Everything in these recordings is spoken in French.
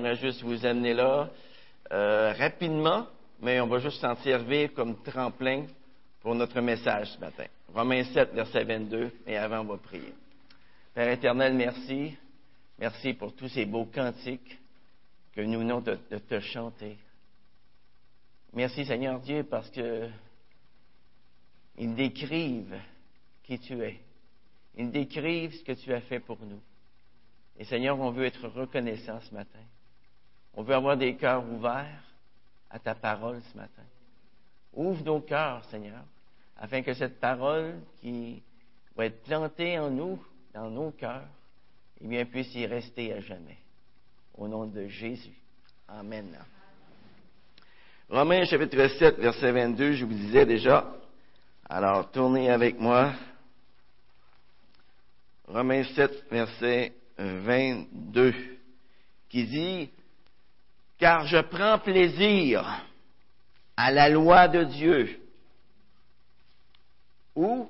J'aimerais juste vous amener là euh, rapidement, mais on va juste s'en servir comme tremplin pour notre message ce matin. Romains 7, verset 22, et avant, on va prier. Père éternel, merci. Merci pour tous ces beaux cantiques que nous venons de, de te chanter. Merci Seigneur Dieu parce que ils décrivent qui tu es. Ils décrivent ce que tu as fait pour nous. Et Seigneur, on veut être reconnaissant ce matin. On veut avoir des cœurs ouverts à ta parole ce matin. Ouvre nos cœurs, Seigneur, afin que cette parole qui va être plantée en nous, dans nos cœurs, eh bien, puisse y rester à jamais. Au nom de Jésus. Amen. Romains chapitre 7, verset 22, je vous disais déjà. Alors, tournez avec moi. Romains 7, verset 22, qui dit, Car je prends plaisir à la loi de Dieu. Où?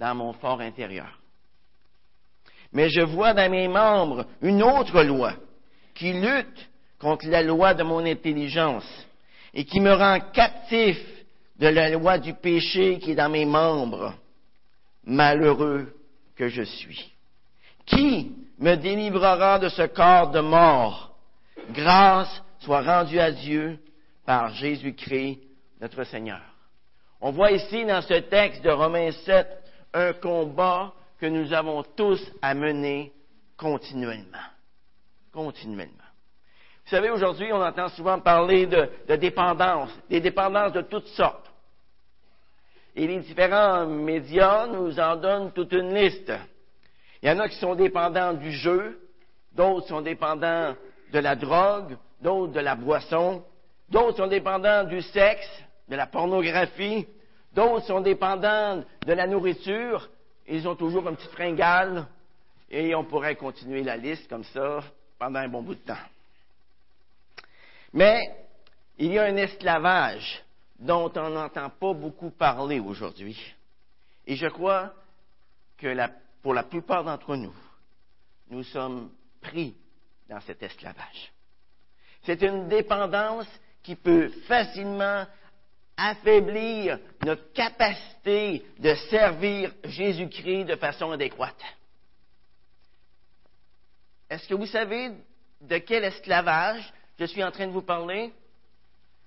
Dans mon fort intérieur. Mais je vois dans mes membres une autre loi qui lutte contre la loi de mon intelligence et qui me rend captif de la loi du péché qui est dans mes membres. Malheureux que je suis. Qui me délivrera de ce corps de mort? Grâce soit rendue à Dieu par Jésus-Christ, notre Seigneur. On voit ici dans ce texte de Romains 7 un combat que nous avons tous à mener continuellement. Continuellement. Vous savez, aujourd'hui, on entend souvent parler de, de dépendance, des dépendances de toutes sortes. Et les différents médias nous en donnent toute une liste. Il y en a qui sont dépendants du jeu, d'autres sont dépendants de la drogue, d'autres de la boisson, d'autres sont dépendants du sexe, de la pornographie, d'autres sont dépendants de la nourriture, ils ont toujours un petit fringale, et on pourrait continuer la liste comme ça pendant un bon bout de temps. Mais il y a un esclavage dont on n'entend pas beaucoup parler aujourd'hui. Et je crois que pour la plupart d'entre nous, nous sommes pris dans cet esclavage. C'est une dépendance qui peut facilement affaiblir notre capacité de servir Jésus-Christ de façon adéquate. Est-ce que vous savez de quel esclavage je suis en train de vous parler?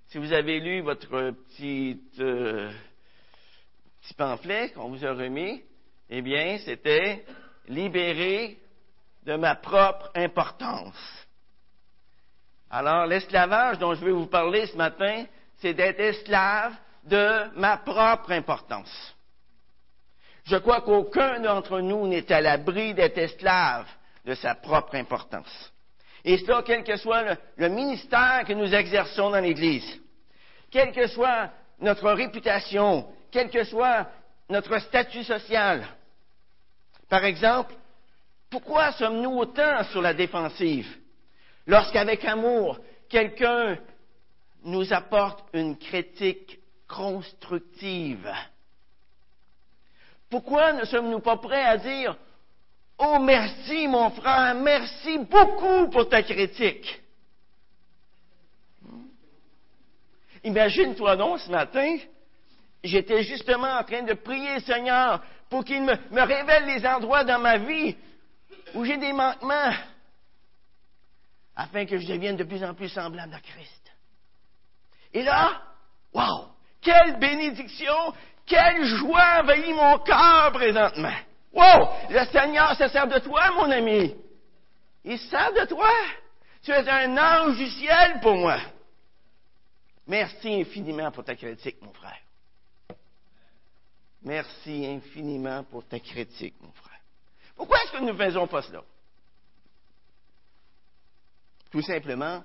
Si vous avez lu votre petit, euh, petit pamphlet qu'on vous a remis, eh bien, c'était libéré de ma propre importance. Alors, l'esclavage dont je vais vous parler ce matin, c'est d'être esclave de ma propre importance. Je crois qu'aucun d'entre nous n'est à l'abri d'être esclave de sa propre importance. Et cela, quel que soit le, le, ministère que nous exerçons dans l'Église, quelle que soit notre réputation, quel que soit notre statut social. Par exemple, pourquoi sommes-nous autant sur la défensive? Lorsqu'avec amour, quelqu'un nous apporte une critique constructive? Pourquoi ne sommes-nous pas prêts à dire Oh merci mon frère, merci beaucoup pour ta critique. Imagine-toi donc ce matin, j'étais justement en train de prier Seigneur pour qu'il me, me, révèle les endroits dans ma vie où j'ai des manquements, afin que je devienne de plus en plus semblable à Christ. Et là, wow, quelle bénédiction, quelle joie envahit mon cœur présentement. Wow! Le Seigneur se sert de toi, mon ami. Il se sert de toi. Tu es un ange du ciel pour moi. Merci infiniment pour ta critique, mon frère. Merci infiniment pour ta critique, mon frère. Pourquoi est-ce que nous ne faisons pas cela? Tout simplement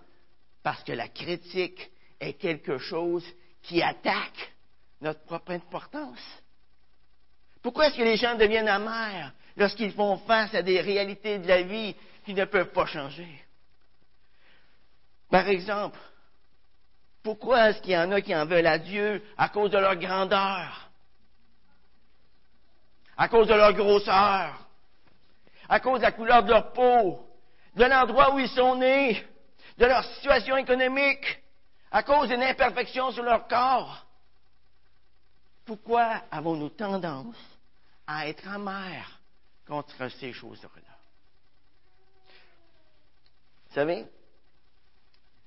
parce que la critique est quelque chose qui attaque notre propre importance. Pourquoi est-ce que les gens deviennent amers lorsqu'ils font face à des réalités de la vie qui ne peuvent pas changer? Par exemple, pourquoi est-ce qu'il y en a qui en veulent à Dieu à cause de leur grandeur, à cause de leur grosseur, à cause de la couleur de leur peau, de l'endroit où ils sont nés, de leur situation économique, à cause d'une imperfection sur leur corps. Pourquoi avons-nous tendance à être amers contre ces choses-là? Vous savez,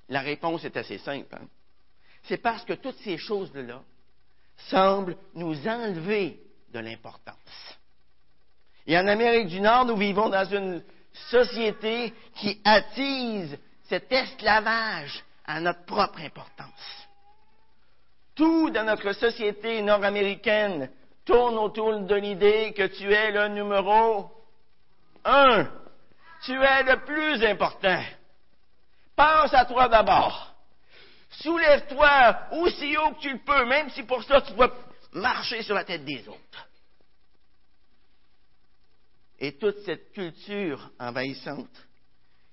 la réponse est assez simple. Hein. C'est parce que toutes ces choses-là semblent nous enlever de l'importance. Et en Amérique du Nord, nous vivons dans une société qui attise cet esclavage à notre propre importance. Tout dans notre société nord-américaine tourne autour de l'idée que tu es le numéro un. Tu es le plus important. Pense à toi d'abord. Soulève-toi aussi haut que tu le peux, même si pour ça tu dois marcher sur la tête des autres. Et toute cette culture envahissante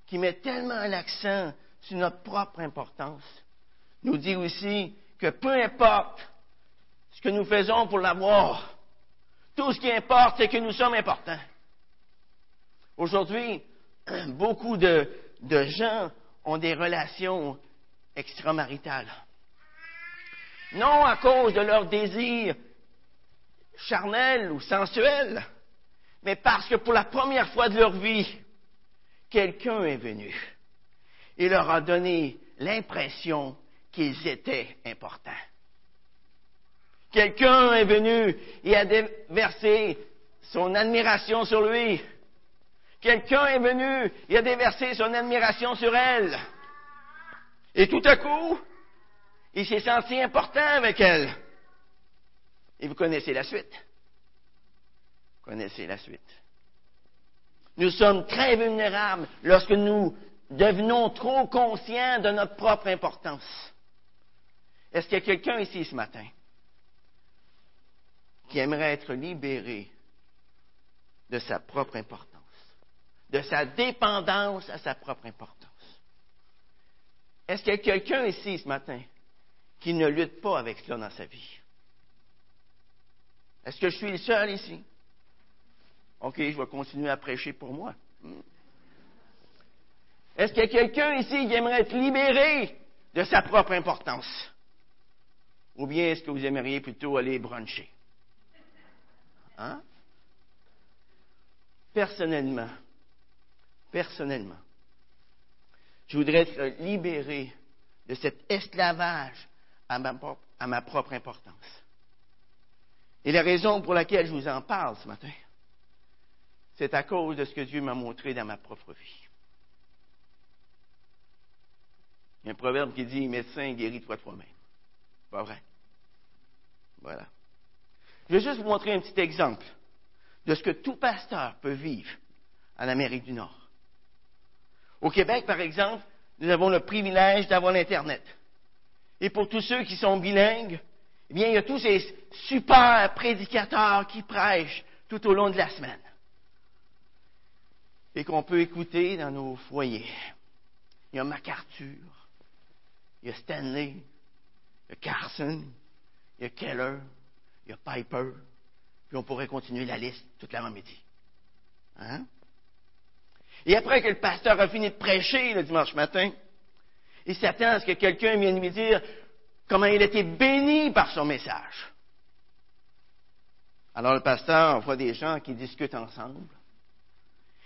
qui met tellement l'accent sur notre propre importance nous dit aussi que peu importe ce que nous faisons pour l'avoir, tout ce qui importe, c'est que nous sommes importants. Aujourd'hui, beaucoup de, gens ont des relations extramaritales. Non à cause de leur désir charnel ou sensuel, mais parce que pour la première fois de leur vie, quelqu'un est venu et leur a donné l'impression qu'ils étaient importants. Quelqu'un est venu et a déversé son admiration sur lui. Quelqu'un est venu et a déversé son admiration sur elle. Et tout à coup, il s'est senti important avec elle. Et vous connaissez la suite. Connaissez la suite. Nous sommes très vulnérables lorsque nous devenons trop conscients de notre propre importance. Est-ce qu'il y a quelqu'un ici ce matin qui aimerait être libéré de sa propre importance, de sa dépendance à sa propre importance? Est-ce qu'il y a quelqu'un ici ce matin qui ne lutte pas avec cela dans sa vie? Est-ce que je suis le seul ici? OK, je vais continuer à prêcher pour moi. Hmm. Est-ce qu'il y a quelqu'un ici qui aimerait être libéré de sa propre importance? Ou bien est-ce que vous aimeriez plutôt aller bruncher? Hein? Personnellement, personnellement, je voudrais être libéré de cet esclavage à ma, à ma propre importance. Et la raison pour laquelle je vous en parle ce matin, c'est à cause de ce que Dieu m'a montré dans ma propre vie. Il y a un proverbe qui dit Médecin, guéris-toi toi-même. Pas vrai? Voilà. Je vais juste vous montrer un petit exemple de ce que tout pasteur peut vivre en Amérique du Nord. Au Québec, par exemple, nous avons le privilège d'avoir l'Internet. Et pour tous ceux qui sont bilingues, eh bien, il y a tous ces super prédicateurs qui prêchent tout au long de la semaine et qu'on peut écouter dans nos foyers. Il y a MacArthur, il y a Stanley, il y a Carson, il y a Keller, il y a Piper, puis on pourrait continuer la liste toute l'avant-midi. Hein? Et après que le pasteur a fini de prêcher le dimanche matin, il s'attend à ce que quelqu'un vienne lui dire comment il a été béni par son message. Alors le pasteur voit des gens qui discutent ensemble.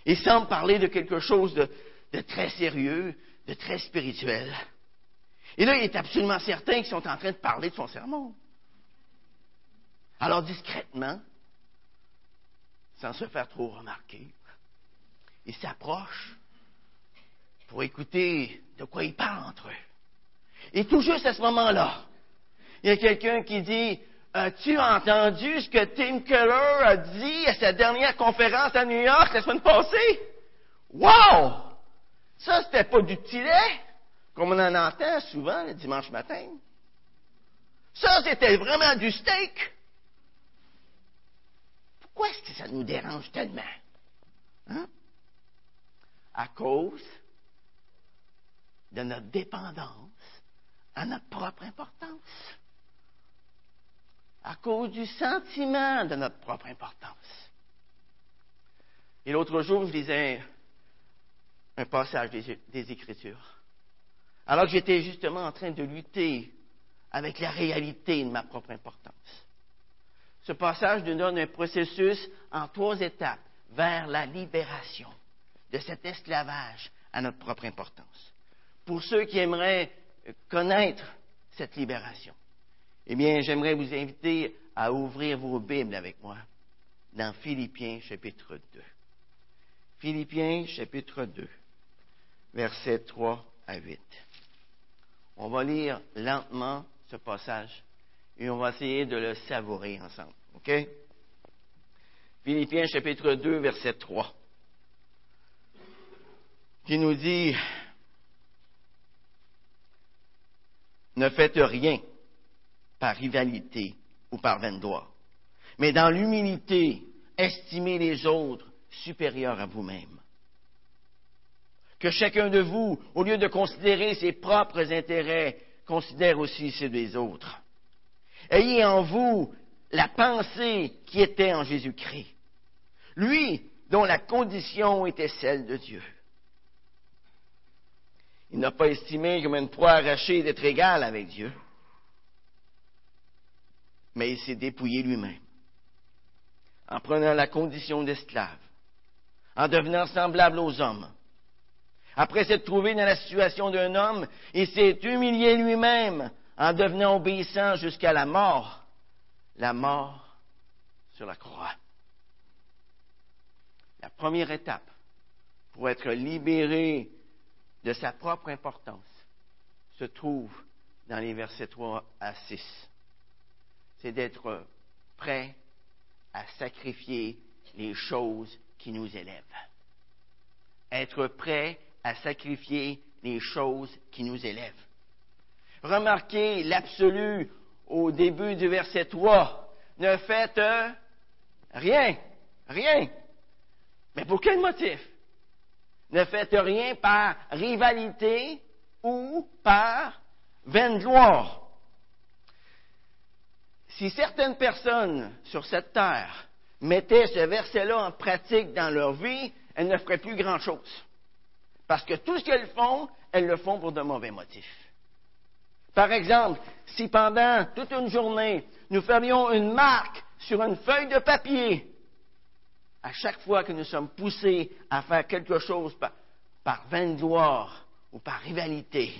Il semble parler de quelque chose de, très sérieux, de très spirituel. Et là, il est absolument certain qu'ils sont en train de parler de son sermon. Alors discrètement, sans se faire trop remarquer, il s'approche pour écouter de quoi ils parlent entre eux. Et tout juste à ce moment-là, il y a quelqu'un qui dit As-tu entendu ce que Tim Keller a dit à sa dernière conférence à New York la semaine passée? Wow! Ça, c'était pas du tilet, comme on en entend souvent le dimanche matin. Ça, c'était vraiment du steak. Pourquoi est-ce que ça nous dérange tellement? Hein? À cause de notre dépendance à notre propre importance à cause du sentiment de notre propre importance. Et l'autre jour, je lisais un passage des, Écritures. alors que j'étais justement en train de lutter avec la réalité de ma propre importance. Ce passage nous donne un processus en trois étapes vers la libération de cet esclavage à notre propre importance. Pour ceux qui aimeraient connaître cette libération, eh bien, j'aimerais vous inviter à ouvrir vos Bibles avec moi dans Philippiens chapitre 2. Philippiens chapitre 2, versets 3 à 8. On va lire lentement ce passage et on va essayer de le savourer ensemble. OK? Philippiens chapitre 2, verset 3, qui nous dit, ne faites rien par rivalité ou par vaine mais dans l'humilité, estimez les autres supérieurs à vous-même. Que chacun de vous, au lieu de considérer ses propres intérêts, considère aussi ceux des autres. Ayez en vous la pensée qui était en Jésus-Christ, lui dont la condition était celle de Dieu. Il n'a pas estimé comme une proie arrachée d'être égal avec Dieu, mais il s'est dépouillé lui-même en prenant la condition d'esclave, en devenant semblable aux hommes. Après s'être trouvé dans la situation d'un homme, il s'est humilié lui-même en devenant obéissant jusqu'à la mort, la mort sur la croix. La première étape pour être libéré de sa propre importance se trouve dans les versets 3 à 6. C'est d'être prêt à sacrifier les choses qui nous élèvent. Être prêt à sacrifier les choses qui nous élèvent. Remarquez l'absolu au début du verset 3. Ne faites rien, rien. Mais pour quel motif? Ne faites rien par rivalité ou par vaine gloire si certaines personnes sur cette terre mettaient ce verset-là en pratique dans leur vie, elles ne feraient plus grand-chose. Parce que tout ce qu'elles font, elles le font pour de mauvais motifs. Par exemple, si pendant toute une journée, nous ferions une marque sur une feuille de papier, à chaque fois que nous sommes poussés à faire quelque chose par, par vaine gloire ou par rivalité,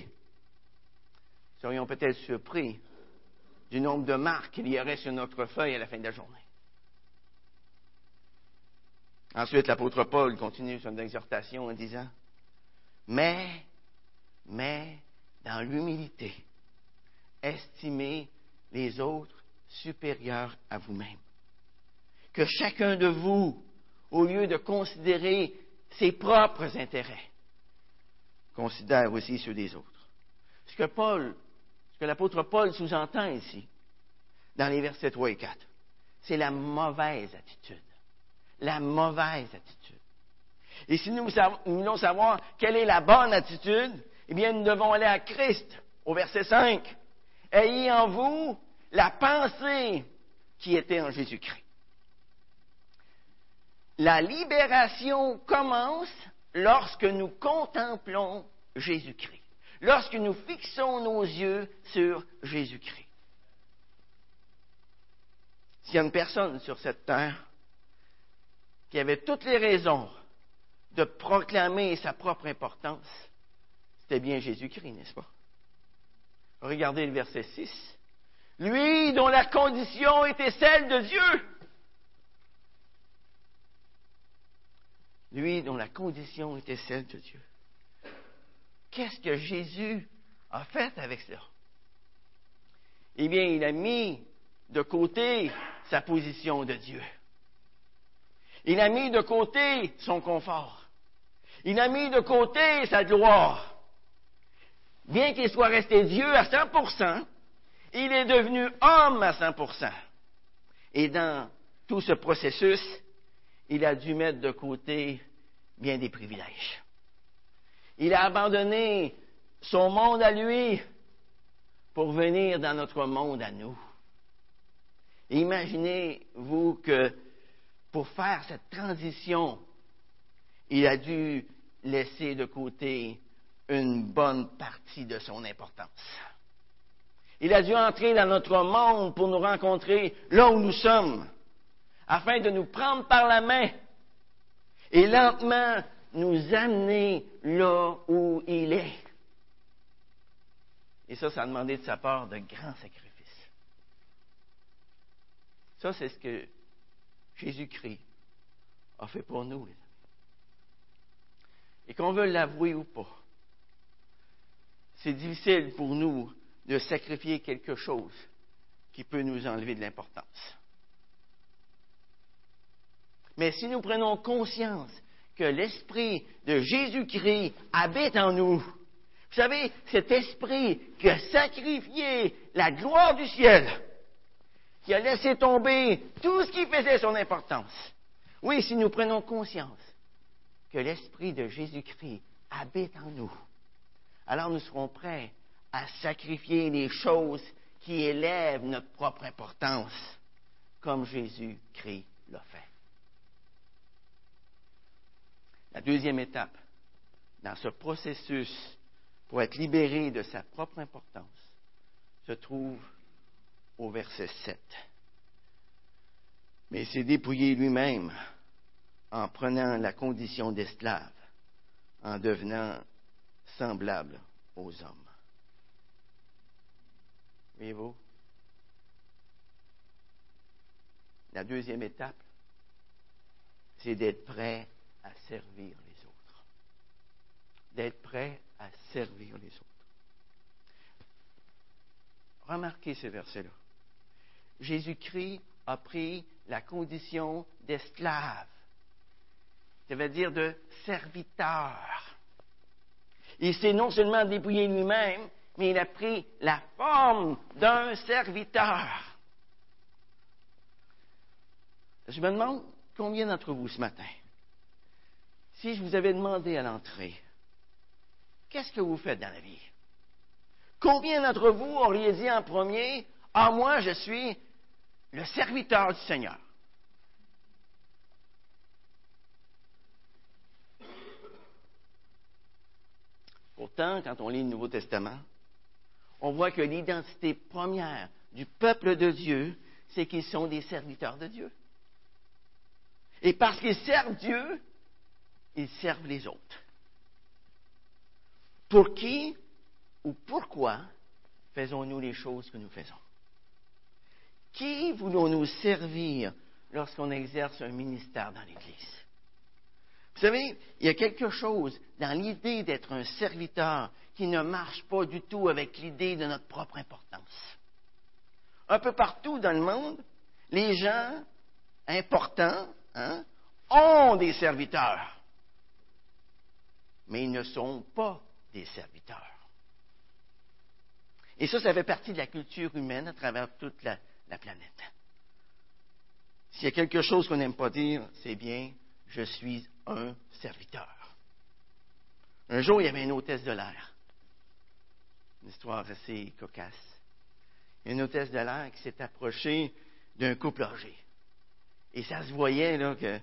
nous serions peut-être surpris du nombre de marques qu'il y aurait sur notre feuille à la fin de la journée. Ensuite, l'apôtre Paul continue son exhortation en disant, mais, mais, dans l'humilité, estimez les autres supérieurs à vous-même. Que chacun de vous, au lieu de considérer ses propres intérêts, considère aussi ceux des autres. Ce que Paul ce que l'apôtre Paul sous-entend ici, dans les versets 3 et 4, c'est la mauvaise attitude. La mauvaise attitude. Et si nous, voulons savoir quelle est la bonne attitude, eh bien, nous devons aller à Christ, au verset 5. Ayez en vous la pensée qui était en Jésus-Christ. La libération commence lorsque nous contemplons Jésus-Christ lorsque nous fixons nos yeux sur Jésus-Christ. S'il y a une personne sur cette terre qui avait toutes les raisons de proclamer sa propre importance, c'était bien Jésus-Christ, n'est-ce pas? Regardez le verset 6. Lui dont la condition était celle de Dieu. Lui dont la condition était celle de Dieu. Qu'est-ce que Jésus a fait avec cela? Eh bien, il a mis de côté sa position de Dieu. Il a mis de côté son confort. Il a mis de côté sa gloire. Bien qu'il soit resté Dieu à 100%, il est devenu homme à 100%. Et dans tout ce processus, il a dû mettre de côté bien des privilèges. Il a abandonné son monde à lui pour venir dans notre monde à nous. Imaginez-vous que pour faire cette transition, il a dû laisser de côté une bonne partie de son importance. Il a dû entrer dans notre monde pour nous rencontrer là où nous sommes, afin de nous prendre par la main et lentement nous amener là où il est. Et ça, ça a demandé de sa part de grands sacrifices. Ça, c'est ce que Jésus-Christ a fait pour nous. Et qu'on veut l'avouer ou pas, c'est difficile pour nous de sacrifier quelque chose qui peut nous enlever de l'importance. Mais si nous prenons conscience que l'Esprit de Jésus-Christ habite en nous, vous savez, cet Esprit qui a sacrifié la gloire du ciel, qui a laissé tomber tout ce qui faisait son importance. Oui, si nous prenons conscience que l'Esprit de Jésus-Christ habite en nous, alors nous serons prêts à sacrifier les choses qui élèvent notre propre importance, comme Jésus-Christ l'a fait. La deuxième étape dans ce processus pour être libéré de sa propre importance se trouve au verset 7. Mais il s'est dépouillé lui-même en prenant la condition d'esclave, en devenant semblable aux hommes. Voyez-vous? La deuxième étape, c'est d'être prêt à servir les autres. D'être prêt à servir les autres. Remarquez ce verset-là. Jésus-Christ a pris la condition d'esclave. Ça veut dire de serviteur. Il s'est non seulement dépouillé lui-même, mais il a pris la forme d'un serviteur. Je me demande combien d'entre vous ce matin, si je vous avais demandé à l'entrée, qu'est-ce que vous faites dans la vie? Combien d'entre vous auriez dit en premier, ah moi je suis le serviteur du Seigneur? Pourtant, quand on lit le Nouveau Testament, on voit que l'identité première du peuple de Dieu, c'est qu'ils sont des serviteurs de Dieu. Et parce qu'ils servent Dieu, ils servent les autres. Pour qui ou pourquoi faisons-nous les choses que nous faisons? Qui voulons-nous servir lorsqu'on exerce un ministère dans l'Église? Vous savez, il y a quelque chose dans l'idée d'être un serviteur qui ne marche pas du tout avec l'idée de notre propre importance. Un peu partout dans le monde, les gens importants hein, ont des serviteurs, mais ils ne sont pas des serviteurs. Et ça, ça fait partie de la culture humaine à travers toute la, la planète. S'il y a quelque chose qu'on n'aime pas dire, c'est bien, je suis un serviteur. Un jour, il y avait une hôtesse de l'air. Une histoire assez cocasse. Une hôtesse de l'air qui s'est approchée d'un couple âgé. Et ça se voyait là, que,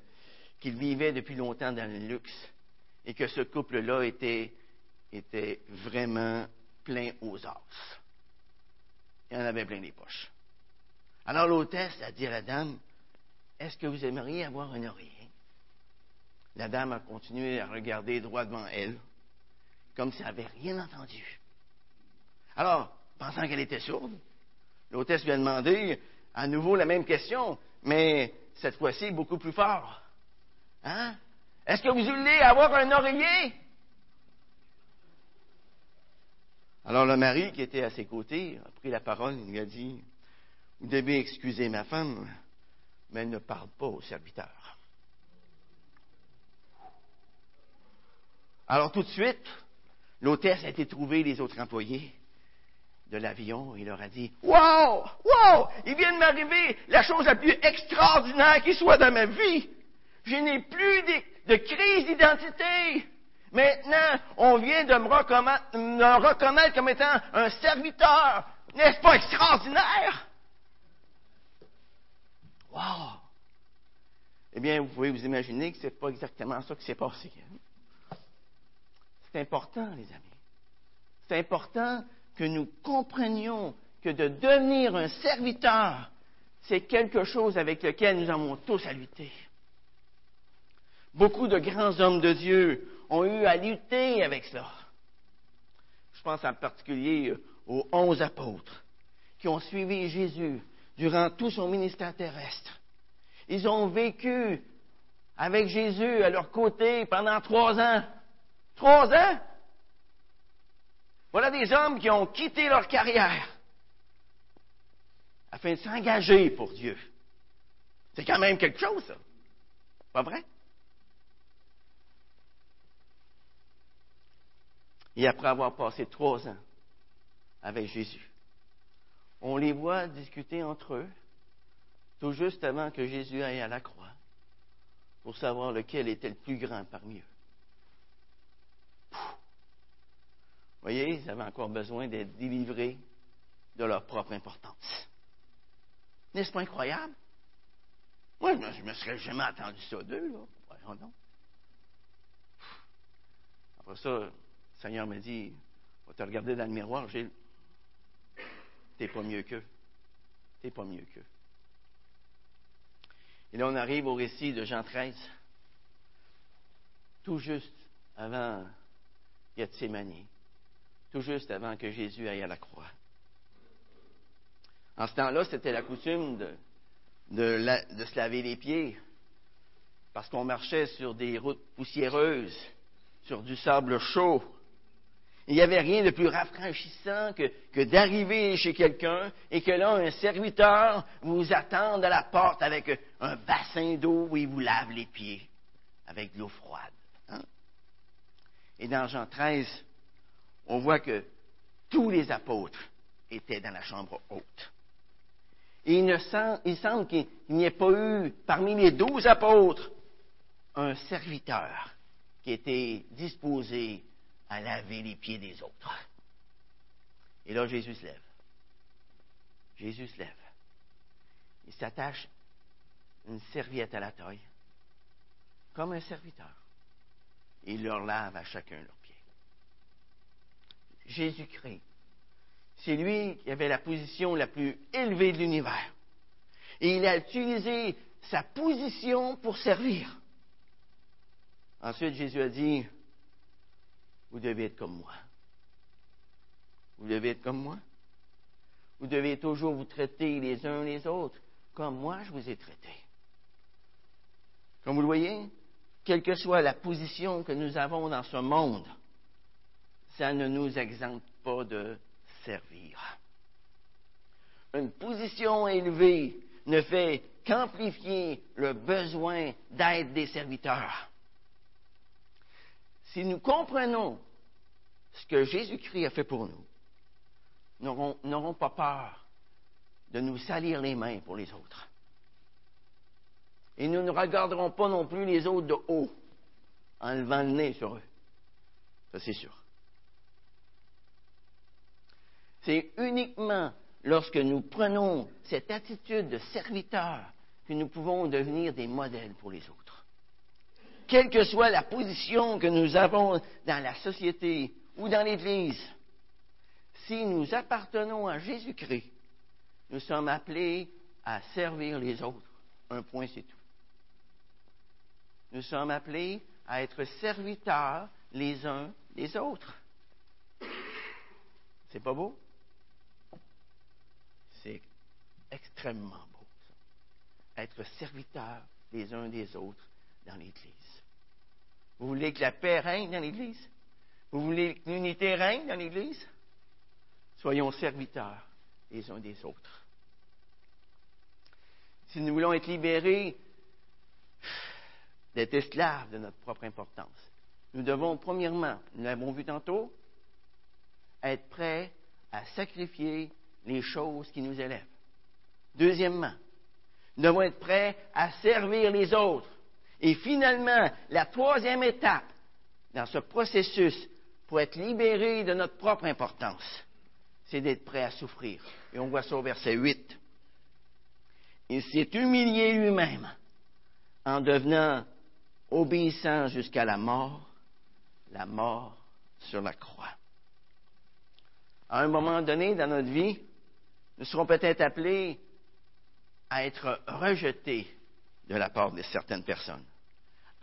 qu'il vivait depuis longtemps dans le luxe et que ce couple-là était, était vraiment plein aux os. Il en avait plein les poches. Alors l'hôtesse a dit à la dame, est-ce que vous aimeriez avoir un oreiller? La dame a continué à regarder droit devant elle, comme si elle n'avait rien entendu. Alors, pensant qu'elle était sourde, l'hôtesse lui a demandé à nouveau la même question, mais cette fois-ci beaucoup plus fort. Hein? Est-ce que vous voulez avoir un oreiller? Alors le mari qui était à ses côtés a pris la parole et lui a dit, vous devez excuser ma femme, mais elle ne parle pas au serviteur. Alors tout de suite, l'hôtesse a été trouver les autres employés de l'avion et leur a dit Wow! Wow! Il vient de m'arriver la chose la plus extraordinaire qui soit dans ma vie. Je n'ai plus de, crise d'identité. Maintenant, on vient de me me reconnaître comme étant un serviteur. N'est-ce pas extraordinaire? Wow! Eh bien, vous pouvez vous imaginer que ce n'est pas exactement ça qui s'est passé. C'est important, les amis. C'est important que nous comprenions que de devenir un serviteur, c'est quelque chose avec lequel nous avons tous à lutter. Beaucoup de grands hommes de Dieu ont eu à lutter avec cela. Je pense en particulier aux onze apôtres qui ont suivi Jésus durant tout son ministère terrestre. Ils ont vécu avec Jésus à leur côté pendant trois ans. Trois ans! Voilà des hommes qui ont quitté leur carrière afin de s'engager pour Dieu. C'est quand même quelque chose, ça. Pas vrai? Et après avoir passé trois ans avec Jésus, on les voit discuter entre eux, tout juste avant que Jésus aille à la croix, pour savoir lequel était le plus grand parmi eux. Vous voyez, ils avaient encore besoin d'être délivrés de leur propre importance. N'est-ce pas incroyable? Moi, je ne me serais jamais attendu ça d'eux, là. Voyons donc. Après ça, Seigneur me dit, va te regarder dans le miroir, Gilles. T'es pas mieux qu'eux. T'es pas mieux qu'eux. Et là, on arrive au récit de Jean 13. Tout juste avant Gethsemane tout juste avant que Jésus aille à la croix. En ce temps-là, c'était la coutume de, de, se laver les pieds, parce qu'on marchait sur des routes poussiéreuses, sur du sable chaud. Il n'y avait rien de plus rafraîchissant que, d'arriver chez quelqu'un et que là, un serviteur vous attende à la porte avec un bassin d'eau où il vous lave les pieds avec de l'eau froide. Hein? Et dans Jean 13, on voit que tous les apôtres étaient dans la chambre haute. Et il, semble qu'il n'y ait pas eu parmi les douze apôtres un serviteur qui était disposé à laver les pieds des autres. Et là, Jésus se lève. Jésus se lève. Il s'attache une serviette à la taille, comme un serviteur. Et il leur lave à chacun leur Jésus-Christ. C'est lui qui avait la position la plus élevée de l'univers. Et il a utilisé sa position pour servir. Ensuite, Jésus a dit, vous devez être comme moi. Vous devez être comme moi. Vous devez toujours vous traiter les uns les autres comme moi je vous ai traité. Comme vous le voyez, quelle que soit la position que nous avons dans ce monde, ça ne nous exempte pas de servir. Une position élevée ne fait qu'amplifier le besoin d'aide des serviteurs. Si nous comprenons ce que Jésus-Christ a fait pour nous, nous n'aurons pas peur de nous salir les mains pour les autres. Et nous ne regarderons pas non plus les autres de haut en levant le nez sur eux. Ça, c'est sûr. C'est uniquement lorsque nous prenons cette attitude de serviteur que nous pouvons devenir des modèles pour les autres. Quelle que soit la position que nous avons dans la société ou dans l'Église, si nous appartenons à Jésus-Christ, nous sommes appelés à servir les autres. Un point, c'est tout. Nous sommes appelés à être serviteurs les uns des autres. C'est pas beau? c'est extrêmement beau. Être serviteur les uns des autres dans l'Église. Vous voulez que la paix règne dans l'Église? Vous voulez que l'unité règne dans l'Église? Soyons serviteurs les uns des autres. Si nous voulons être libérés d'être esclaves de notre propre importance, nous devons, premièrement, nous l'avons vu tantôt, être prêts à sacrifier les choses qui nous élèvent. Deuxièmement, nous devons être prêts à servir les autres. Et finalement, la troisième étape dans ce processus pour être libéré de notre propre importance, c'est d'être prêt à souffrir. Et on voit ça au verset 8. Il s'est humilié lui-même en devenant obéissant jusqu'à la mort, la mort sur la croix. à un moment donné dans notre vie, nous serons peut-être appelés à être rejetés de la part de certaines personnes,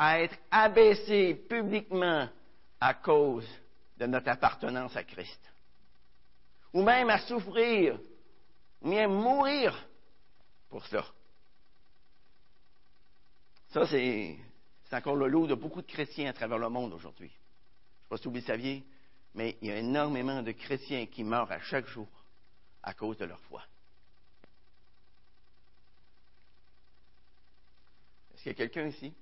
à être abaissés publiquement à cause de notre appartenance à Christ, ou même à souffrir, ou même mourir pour cela. Ça, c'est, encore le lot de beaucoup de chrétiens à travers le monde aujourd'hui. Je ne sais pas si vous le saviez, mais il y a énormément de chrétiens qui meurent à chaque jour à cause de leur foi. Est-ce qu'il y a quelqu'un ici?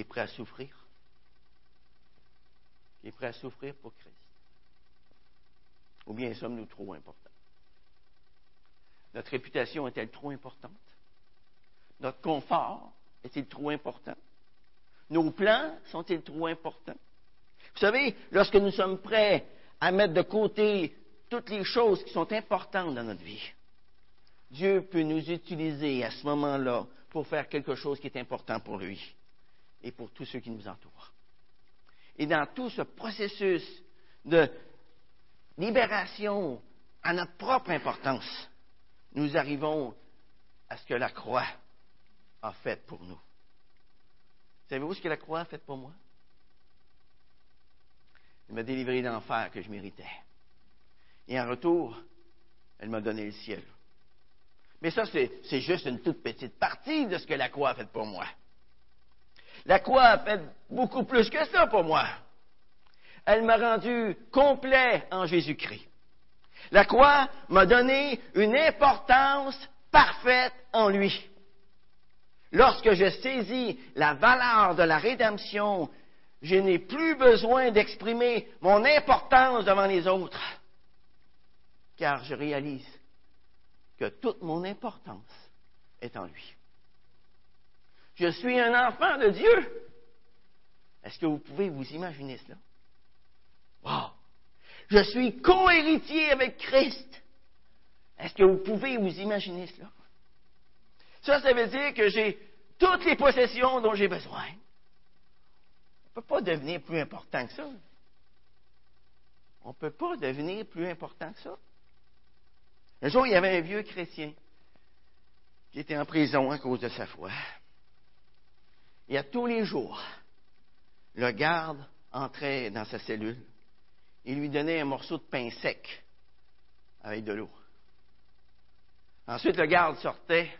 Est prêt à souffrir? Qui est prêt à souffrir pour Christ? Ou bien sommes-nous trop importants? Notre réputation est-elle trop importante? Notre confort est-il trop important? Nos plans sont-ils trop importants? Vous savez, lorsque nous sommes prêts à mettre de côté toutes les choses qui sont importantes dans notre vie, Dieu peut nous utiliser à ce moment-là pour faire quelque chose qui est important pour lui et pour tous ceux qui nous entourent. Et dans tout ce processus de libération à notre propre importance, nous arrivons à ce que la croix a fait pour nous. Savez-vous ce que la croix a fait pour moi? Elle m'a délivré d'enfer que je méritais. Et en retour, elle m'a donné le ciel. Mais ça, c'est juste une toute petite partie de ce que la croix a fait pour moi. La croix a fait beaucoup plus que ça pour moi. Elle m'a rendu complet en Jésus-Christ. La croix m'a donné une importance parfaite en lui. Lorsque je saisis la valeur de la rédemption, je n'ai plus besoin d'exprimer mon importance devant les autres, car je réalise que toute mon importance est en lui. Je suis un enfant de Dieu. Est-ce que vous pouvez vous imaginer cela? Wow! Je suis co-héritier avec Christ. Est-ce que vous pouvez vous imaginer cela? Ça, ça veut dire que j'ai toutes les possessions dont j'ai besoin. On ne peut pas devenir plus important que ça. On ne peut pas devenir plus important que ça. Un jour, il y avait un vieux chrétien qui était en prison à cause de sa foi. Et à tous les jours, le garde entrait dans sa cellule et lui donnait un morceau de pain sec avec de l'eau. Ensuite, le garde sortait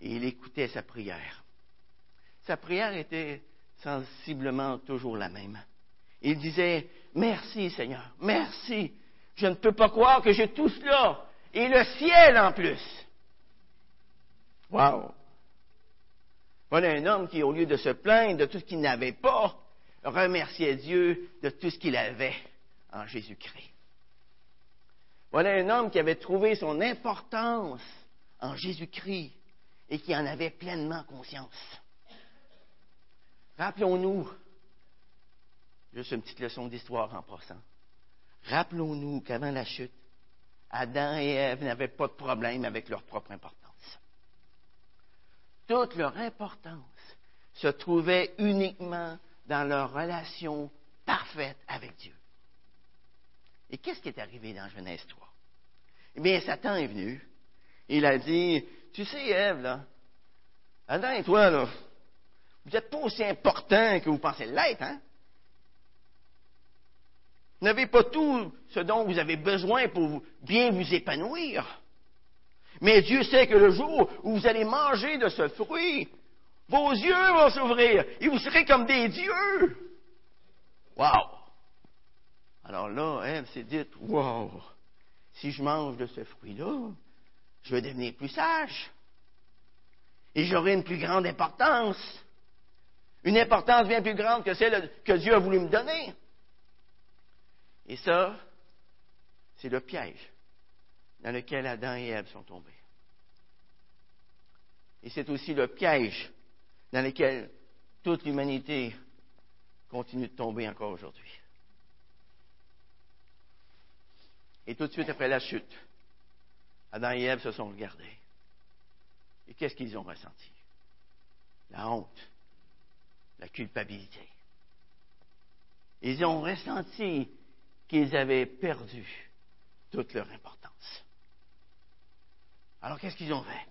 et il écoutait sa prière. Sa prière était sensiblement toujours la même. Il disait, merci Seigneur, merci. Je ne peux pas croire que j'ai tout cela. Et le ciel en plus. Wow! Voilà un homme qui, au lieu de se plaindre de tout ce qu'il n'avait pas, remerciait Dieu de tout ce qu'il avait en Jésus-Christ. Voilà un homme qui avait trouvé son importance en Jésus-Christ et qui en avait pleinement conscience. Rappelons-nous, juste une petite leçon d'histoire en passant, rappelons-nous qu'avant la chute, Adam et Ève n'avaient pas de problème avec leur propre importance. Toute leur importance se trouvait uniquement dans leur relation parfaite avec Dieu. Et qu'est-ce qui est arrivé dans Genèse 3? Eh bien, Satan est venu. Il a dit, tu sais, Ève, là, Adam et toi, là, vous n'êtes pas aussi importants que vous pensez l'être, hein? Vous n'avez pas tout ce dont vous avez besoin pour bien vous épanouir. Mais Dieu sait que le jour où vous allez manger de ce fruit, vos yeux vont s'ouvrir et vous serez comme des dieux. Wow! Alors là, Ève s'est dit, wow, si je mange de ce fruit-là, je vais devenir plus sage. Et j'aurai une plus grande importance. Une importance bien plus grande que celle que Dieu a voulu me donner. Et ça, c'est le piège dans lequel Adam et Ève sont tombés. Et c'est aussi le piège dans lequel toute l'humanité continue de tomber encore aujourd'hui. Et tout de suite après la chute, Adam et Ève se sont regardés. Et qu'est-ce qu'ils ont ressenti? La honte, la culpabilité. Ils ont ressenti qu'ils avaient perdu toute leur importance. Alors qu'est-ce qu'ils ont fait?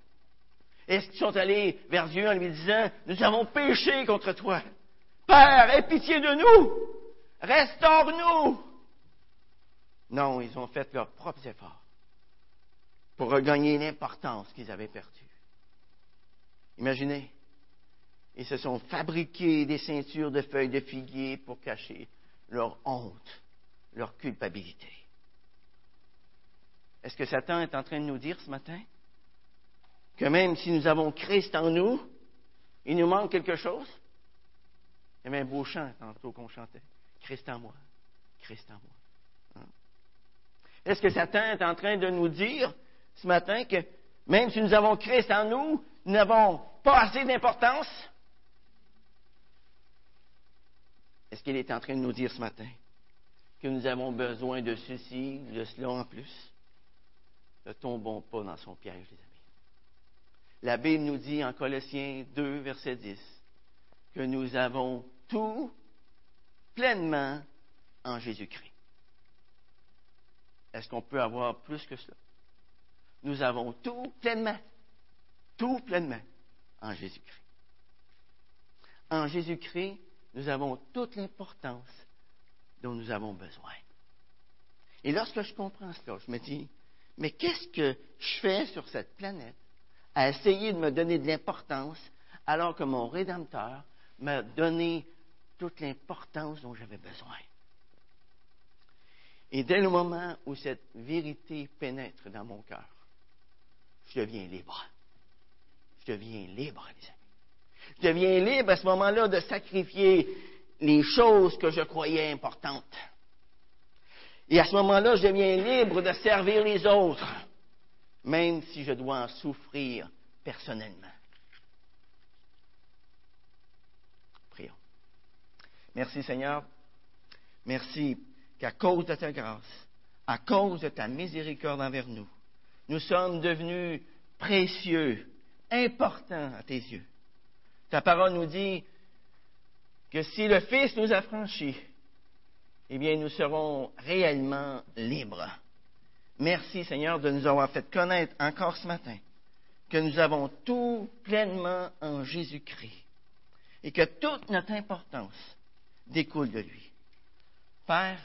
Est-ce qu'ils sont allés vers Dieu en lui disant, nous avons péché contre toi. Père, aie pitié de nous. Restaure-nous. Non, ils ont fait leurs propres efforts pour regagner l'importance qu'ils avaient perdue. Imaginez, ils se sont fabriqués des ceintures de feuilles de figuier pour cacher leur honte, leur culpabilité. Est-ce que Satan est en train de nous dire ce matin? Que même si nous avons Christ en nous, il nous manque quelque chose? Il y avait un beau chant tantôt qu'on chantait. Christ en moi, Christ en moi. Hein? Est-ce que Satan est en train de nous dire ce matin que même si nous avons Christ en nous, nous n'avons pas assez d'importance? Est-ce qu'il est en train de nous dire ce matin que nous avons besoin de ceci, de cela en plus? Ne tombons pas dans son piège, les amis. La Bible nous dit en Colossiens 2, verset 10, que nous avons tout pleinement en Jésus-Christ. Est-ce qu'on peut avoir plus que cela? Nous avons tout pleinement, tout pleinement en Jésus-Christ. En Jésus-Christ, nous avons toute l'importance dont nous avons besoin. Et lorsque je comprends cela, je me dis, mais qu'est-ce que je fais sur cette planète à essayer de me donner de l'importance alors que mon Rédempteur m'a donné toute l'importance dont j'avais besoin? Et dès le moment où cette vérité pénètre dans mon cœur, je deviens libre. Je deviens libre, les amis. Je deviens libre à ce moment-là de sacrifier les choses que je croyais importantes. Et à ce moment-là, je deviens libre de servir les autres, même si je dois en souffrir personnellement. Prions. Merci Seigneur. Merci qu'à cause de ta grâce, à cause de ta miséricorde envers nous, nous sommes devenus précieux, importants à tes yeux. Ta parole nous dit que si le Fils nous a franchis, eh bien, nous serons réellement libres. Merci, Seigneur, de nous avoir fait connaître encore ce matin que nous avons tout pleinement en Jésus-Christ et que toute notre importance découle de lui. Père,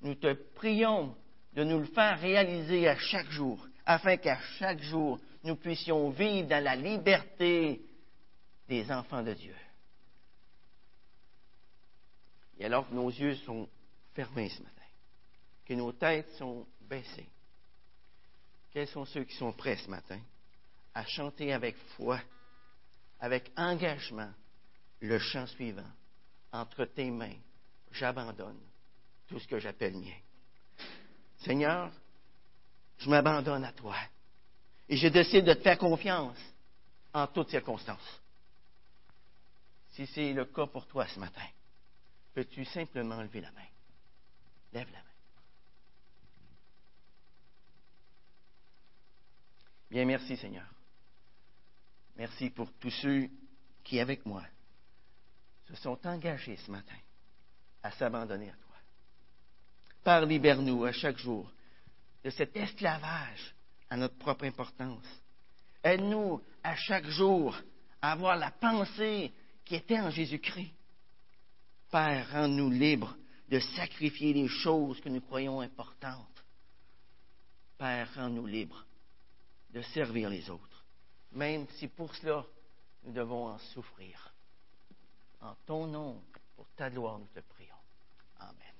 nous te prions de nous le faire réaliser à chaque jour, afin qu'à chaque jour, nous puissions vivre dans la liberté des enfants de Dieu. Et alors que nos yeux sont fermés ce matin, nos têtes sont baissées, quels sont ceux qui sont prêts ce matin à chanter avec foi, avec engagement, le chant suivant? Entre tes mains, j'abandonne tout ce que j'appelle mien. Seigneur, je m'abandonne à toi et je décide de te faire confiance en toutes circonstances. Si c'est le cas pour toi ce matin, peux-tu simplement lever la main? Lève la main. Bien, merci Seigneur. Merci pour tous ceux qui, avec moi, se sont engagés ce matin à s'abandonner à toi. Père, libère-nous à chaque jour de cet esclavage à notre propre importance. Aide-nous à chaque jour à avoir la pensée qui était en Jésus-Christ. Père, rends-nous libres de sacrifier les choses que nous croyons importantes. Père, rends-nous libres de servir les autres, même si pour cela nous devons en souffrir. En ton nom, pour ta gloire, nous te prions. Amen.